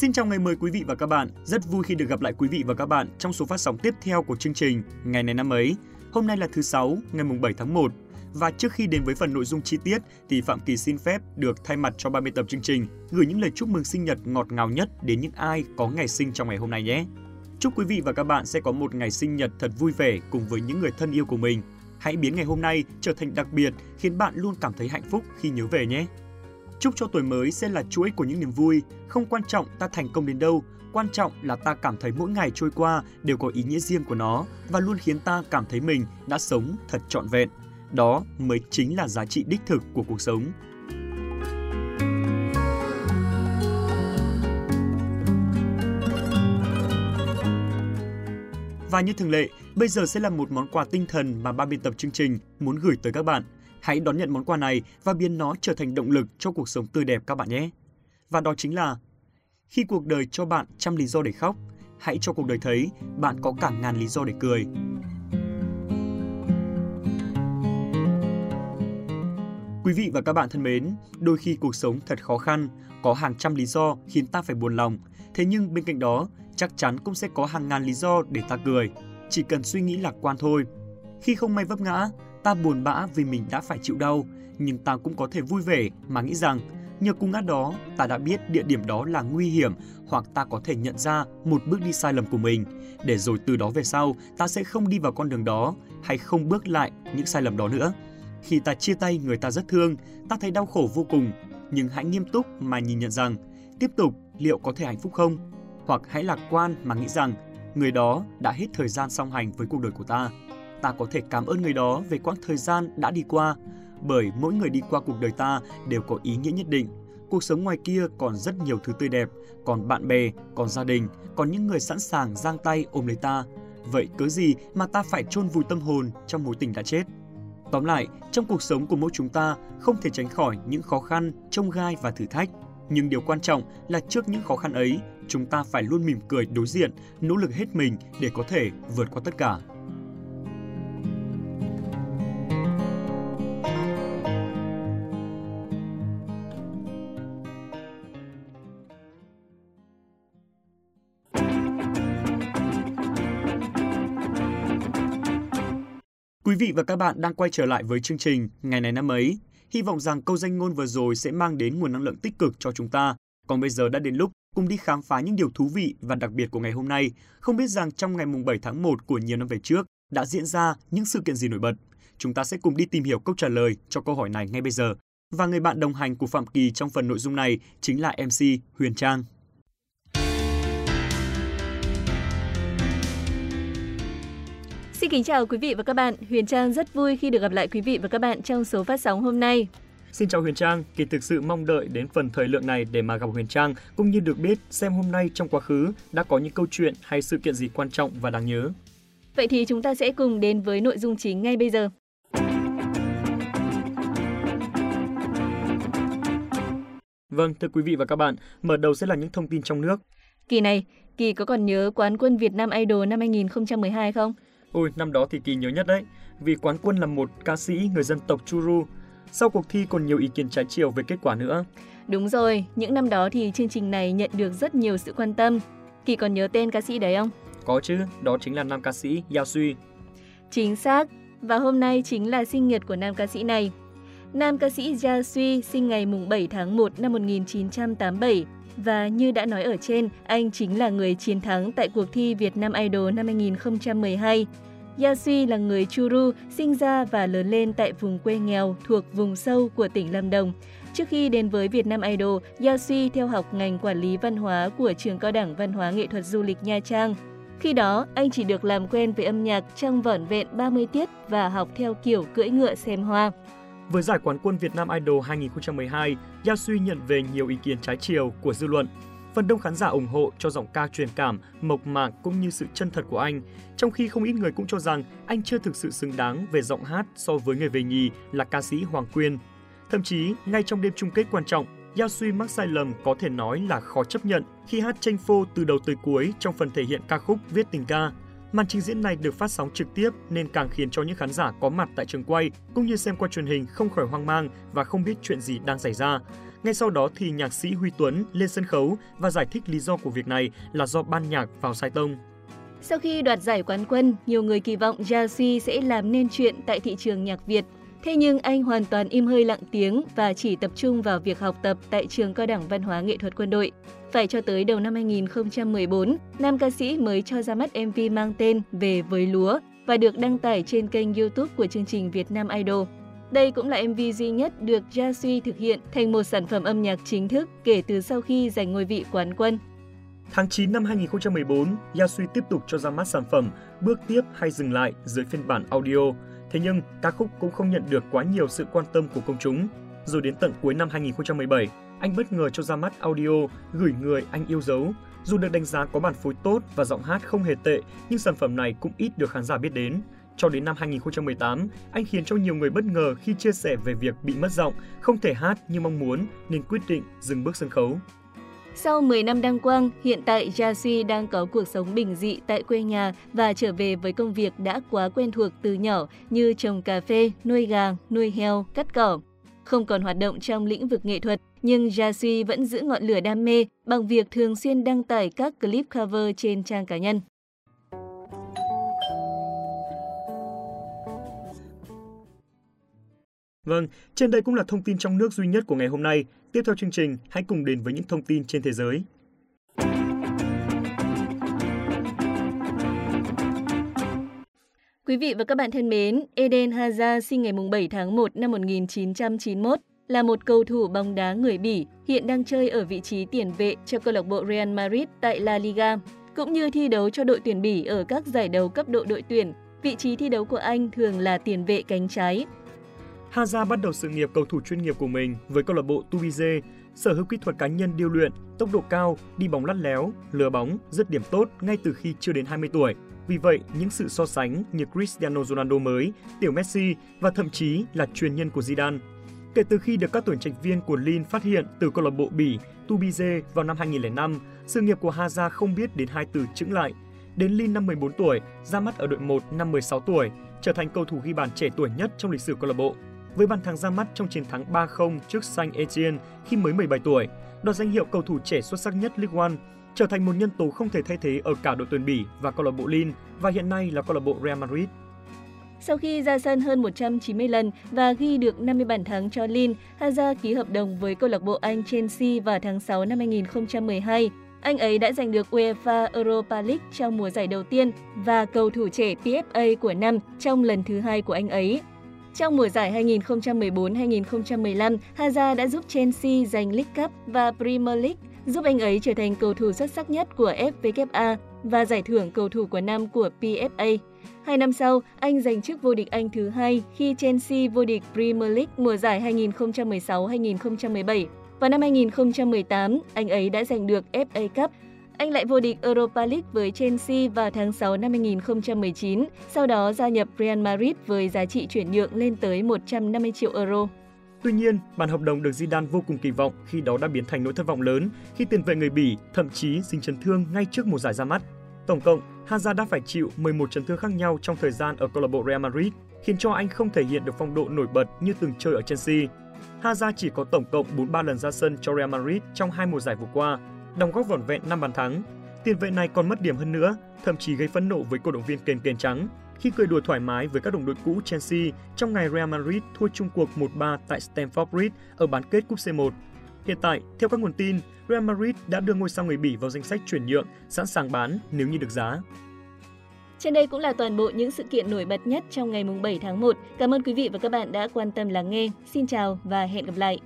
Xin chào ngày mới quý vị và các bạn. Rất vui khi được gặp lại quý vị và các bạn trong số phát sóng tiếp theo của chương trình Ngày này năm ấy. Hôm nay là thứ sáu, ngày mùng 7 tháng 1. Và trước khi đến với phần nội dung chi tiết thì Phạm Kỳ xin phép được thay mặt cho 30 tập chương trình gửi những lời chúc mừng sinh nhật ngọt ngào nhất đến những ai có ngày sinh trong ngày hôm nay nhé. Chúc quý vị và các bạn sẽ có một ngày sinh nhật thật vui vẻ cùng với những người thân yêu của mình. Hãy biến ngày hôm nay trở thành đặc biệt khiến bạn luôn cảm thấy hạnh phúc khi nhớ về nhé. Chúc cho tuổi mới sẽ là chuỗi của những niềm vui, không quan trọng ta thành công đến đâu, quan trọng là ta cảm thấy mỗi ngày trôi qua đều có ý nghĩa riêng của nó và luôn khiến ta cảm thấy mình đã sống thật trọn vẹn. Đó mới chính là giá trị đích thực của cuộc sống. Và như thường lệ, bây giờ sẽ là một món quà tinh thần mà ban biên tập chương trình muốn gửi tới các bạn. Hãy đón nhận món quà này và biến nó trở thành động lực cho cuộc sống tươi đẹp các bạn nhé. Và đó chính là khi cuộc đời cho bạn trăm lý do để khóc, hãy cho cuộc đời thấy bạn có cả ngàn lý do để cười. Quý vị và các bạn thân mến, đôi khi cuộc sống thật khó khăn, có hàng trăm lý do khiến ta phải buồn lòng. Thế nhưng bên cạnh đó, chắc chắn cũng sẽ có hàng ngàn lý do để ta cười. Chỉ cần suy nghĩ lạc quan thôi. Khi không may vấp ngã, ta buồn bã vì mình đã phải chịu đau, nhưng ta cũng có thể vui vẻ mà nghĩ rằng nhờ cung ngã đó, ta đã biết địa điểm đó là nguy hiểm hoặc ta có thể nhận ra một bước đi sai lầm của mình, để rồi từ đó về sau ta sẽ không đi vào con đường đó hay không bước lại những sai lầm đó nữa. Khi ta chia tay người ta rất thương, ta thấy đau khổ vô cùng, nhưng hãy nghiêm túc mà nhìn nhận rằng tiếp tục liệu có thể hạnh phúc không? Hoặc hãy lạc quan mà nghĩ rằng người đó đã hết thời gian song hành với cuộc đời của ta. Ta có thể cảm ơn người đó về quãng thời gian đã đi qua, bởi mỗi người đi qua cuộc đời ta đều có ý nghĩa nhất định. Cuộc sống ngoài kia còn rất nhiều thứ tươi đẹp, còn bạn bè, còn gia đình, còn những người sẵn sàng giang tay ôm lấy ta. Vậy cớ gì mà ta phải chôn vùi tâm hồn trong mối tình đã chết? Tóm lại, trong cuộc sống của mỗi chúng ta không thể tránh khỏi những khó khăn, trông gai và thử thách. Nhưng điều quan trọng là trước những khó khăn ấy, chúng ta phải luôn mỉm cười đối diện, nỗ lực hết mình để có thể vượt qua tất cả. Quý vị và các bạn đang quay trở lại với chương trình Ngày này năm ấy. Hy vọng rằng câu danh ngôn vừa rồi sẽ mang đến nguồn năng lượng tích cực cho chúng ta. Còn bây giờ đã đến lúc cùng đi khám phá những điều thú vị và đặc biệt của ngày hôm nay. Không biết rằng trong ngày mùng 7 tháng 1 của nhiều năm về trước đã diễn ra những sự kiện gì nổi bật. Chúng ta sẽ cùng đi tìm hiểu câu trả lời cho câu hỏi này ngay bây giờ. Và người bạn đồng hành của Phạm Kỳ trong phần nội dung này chính là MC Huyền Trang. Xin kính chào quý vị và các bạn. Huyền Trang rất vui khi được gặp lại quý vị và các bạn trong số phát sóng hôm nay. Xin chào Huyền Trang, Kỳ thực sự mong đợi đến phần thời lượng này để mà gặp Huyền Trang cũng như được biết xem hôm nay trong quá khứ đã có những câu chuyện hay sự kiện gì quan trọng và đáng nhớ. Vậy thì chúng ta sẽ cùng đến với nội dung chính ngay bây giờ. Vâng, thưa quý vị và các bạn, mở đầu sẽ là những thông tin trong nước. Kỳ này, Kỳ có còn nhớ quán quân Việt Nam Idol năm 2012 không? Ôi, năm đó thì Kỳ nhớ nhất đấy, vì quán quân là một ca sĩ người dân tộc Churu. Sau cuộc thi còn nhiều ý kiến trái chiều về kết quả nữa. Đúng rồi, những năm đó thì chương trình này nhận được rất nhiều sự quan tâm. Kỳ còn nhớ tên ca sĩ đấy không? Có chứ, đó chính là nam ca sĩ Yao Sui. Chính xác, và hôm nay chính là sinh nhật của nam ca sĩ này. Nam ca sĩ Yao Sui sinh ngày mùng 7 tháng 1 năm 1987 và như đã nói ở trên, anh chính là người chiến thắng tại cuộc thi Việt Nam Idol năm 2012. Yasui là người Churu, sinh ra và lớn lên tại vùng quê nghèo thuộc vùng sâu của tỉnh Lâm Đồng. Trước khi đến với Việt Nam Idol, Yasui theo học ngành quản lý văn hóa của trường cao đẳng văn hóa nghệ thuật du lịch Nha Trang. Khi đó, anh chỉ được làm quen với âm nhạc trong vỏn vẹn 30 tiết và học theo kiểu cưỡi ngựa xem hoa. Với giải quán quân Việt Nam Idol 2012, Yasui nhận về nhiều ý kiến trái chiều của dư luận. Phần đông khán giả ủng hộ cho giọng ca truyền cảm, mộc mạc cũng như sự chân thật của anh, trong khi không ít người cũng cho rằng anh chưa thực sự xứng đáng về giọng hát so với người về nhì là ca sĩ Hoàng Quyên. Thậm chí, ngay trong đêm chung kết quan trọng, Yasui mắc sai lầm có thể nói là khó chấp nhận khi hát tranh phô từ đầu tới cuối trong phần thể hiện ca khúc viết tình ca. Màn trình diễn này được phát sóng trực tiếp nên càng khiến cho những khán giả có mặt tại trường quay cũng như xem qua truyền hình không khỏi hoang mang và không biết chuyện gì đang xảy ra. Ngay sau đó thì nhạc sĩ Huy Tuấn lên sân khấu và giải thích lý do của việc này là do ban nhạc vào sai tông. Sau khi đoạt giải quán quân, nhiều người kỳ vọng Ja Suy sẽ làm nên chuyện tại thị trường nhạc Việt. Thế nhưng anh hoàn toàn im hơi lặng tiếng và chỉ tập trung vào việc học tập tại trường cao đẳng văn hóa nghệ thuật quân đội. Phải cho tới đầu năm 2014, nam ca sĩ mới cho ra mắt MV mang tên Về với lúa và được đăng tải trên kênh YouTube của chương trình Việt Nam Idol. Đây cũng là MV duy nhất được Ja Suy thực hiện thành một sản phẩm âm nhạc chính thức kể từ sau khi giành ngôi vị quán quân. Tháng 9 năm 2014, Yasui tiếp tục cho ra mắt sản phẩm Bước tiếp hay dừng lại dưới phiên bản audio. Thế nhưng, ca khúc cũng không nhận được quá nhiều sự quan tâm của công chúng. Rồi đến tận cuối năm 2017, anh bất ngờ cho ra mắt audio Gửi người anh yêu dấu. Dù được đánh giá có bản phối tốt và giọng hát không hề tệ, nhưng sản phẩm này cũng ít được khán giả biết đến. Cho đến năm 2018, anh khiến cho nhiều người bất ngờ khi chia sẻ về việc bị mất giọng, không thể hát như mong muốn nên quyết định dừng bước sân khấu. Sau 10 năm đăng quang, hiện tại Yasui đang có cuộc sống bình dị tại quê nhà và trở về với công việc đã quá quen thuộc từ nhỏ như trồng cà phê, nuôi gà, nuôi heo, cắt cỏ. Không còn hoạt động trong lĩnh vực nghệ thuật, nhưng Yasui vẫn giữ ngọn lửa đam mê bằng việc thường xuyên đăng tải các clip cover trên trang cá nhân. Vâng, trên đây cũng là thông tin trong nước duy nhất của ngày hôm nay. Tiếp theo chương trình, hãy cùng đến với những thông tin trên thế giới. Quý vị và các bạn thân mến, Eden Hazard sinh ngày 7 tháng 1 năm 1991, là một cầu thủ bóng đá người Bỉ, hiện đang chơi ở vị trí tiền vệ cho câu lạc bộ Real Madrid tại La Liga, cũng như thi đấu cho đội tuyển Bỉ ở các giải đấu cấp độ đội tuyển. Vị trí thi đấu của anh thường là tiền vệ cánh trái, Haza bắt đầu sự nghiệp cầu thủ chuyên nghiệp của mình với câu lạc bộ Tubize, sở hữu kỹ thuật cá nhân điêu luyện, tốc độ cao, đi bóng lắt léo, lừa bóng, dứt điểm tốt ngay từ khi chưa đến 20 tuổi. Vì vậy, những sự so sánh như Cristiano Ronaldo mới, tiểu Messi và thậm chí là truyền nhân của Zidane. Kể từ khi được các tuyển trạch viên của Lille phát hiện từ câu lạc bộ Bỉ Tubize vào năm 2005, sự nghiệp của Haza không biết đến hai từ chững lại. Đến Lille năm 14 tuổi, ra mắt ở đội 1 năm 16 tuổi, trở thành cầu thủ ghi bàn trẻ tuổi nhất trong lịch sử câu lạc bộ với bàn thắng ra mắt trong chiến thắng 3-0 trước Saint Etienne khi mới 17 tuổi, đoạt danh hiệu cầu thủ trẻ xuất sắc nhất League One, trở thành một nhân tố không thể thay thế ở cả đội tuyển Bỉ và câu lạc bộ Lille và hiện nay là câu lạc bộ Real Madrid. Sau khi ra sân hơn 190 lần và ghi được 50 bàn thắng cho Lille, Hazard ký hợp đồng với câu lạc bộ Anh Chelsea vào tháng 6 năm 2012. Anh ấy đã giành được UEFA Europa League trong mùa giải đầu tiên và cầu thủ trẻ PFA của năm trong lần thứ hai của anh ấy. Trong mùa giải 2014-2015, Hazard đã giúp Chelsea giành League Cup và Premier League, giúp anh ấy trở thành cầu thủ xuất sắc nhất của FVKA và giải thưởng cầu thủ của năm của PFA. Hai năm sau, anh giành chức vô địch Anh thứ hai khi Chelsea vô địch Premier League mùa giải 2016-2017. Vào năm 2018, anh ấy đã giành được FA Cup anh lại vô địch Europa League với Chelsea vào tháng 6 năm 2019, sau đó gia nhập Real Madrid với giá trị chuyển nhượng lên tới 150 triệu euro. Tuy nhiên, bản hợp đồng được Zidane vô cùng kỳ vọng khi đó đã biến thành nỗi thất vọng lớn khi tiền vệ người Bỉ thậm chí dính chấn thương ngay trước mùa giải ra mắt. Tổng cộng, Hazard đã phải chịu 11 chấn thương khác nhau trong thời gian ở câu lạc bộ Real Madrid, khiến cho anh không thể hiện được phong độ nổi bật như từng chơi ở Chelsea. Hazard chỉ có tổng cộng 43 lần ra sân cho Real Madrid trong hai mùa giải vừa qua, đóng góp vỏn vẹn 5 bàn thắng. Tiền vệ này còn mất điểm hơn nữa, thậm chí gây phẫn nộ với cổ động viên kền kền trắng khi cười đùa thoải mái với các đồng đội cũ Chelsea trong ngày Real Madrid thua chung cuộc 1-3 tại Stamford Bridge ở bán kết cúp C1. Hiện tại, theo các nguồn tin, Real Madrid đã đưa ngôi sao người Bỉ vào danh sách chuyển nhượng, sẵn sàng bán nếu như được giá. Trên đây cũng là toàn bộ những sự kiện nổi bật nhất trong ngày 7 tháng 1. Cảm ơn quý vị và các bạn đã quan tâm lắng nghe. Xin chào và hẹn gặp lại!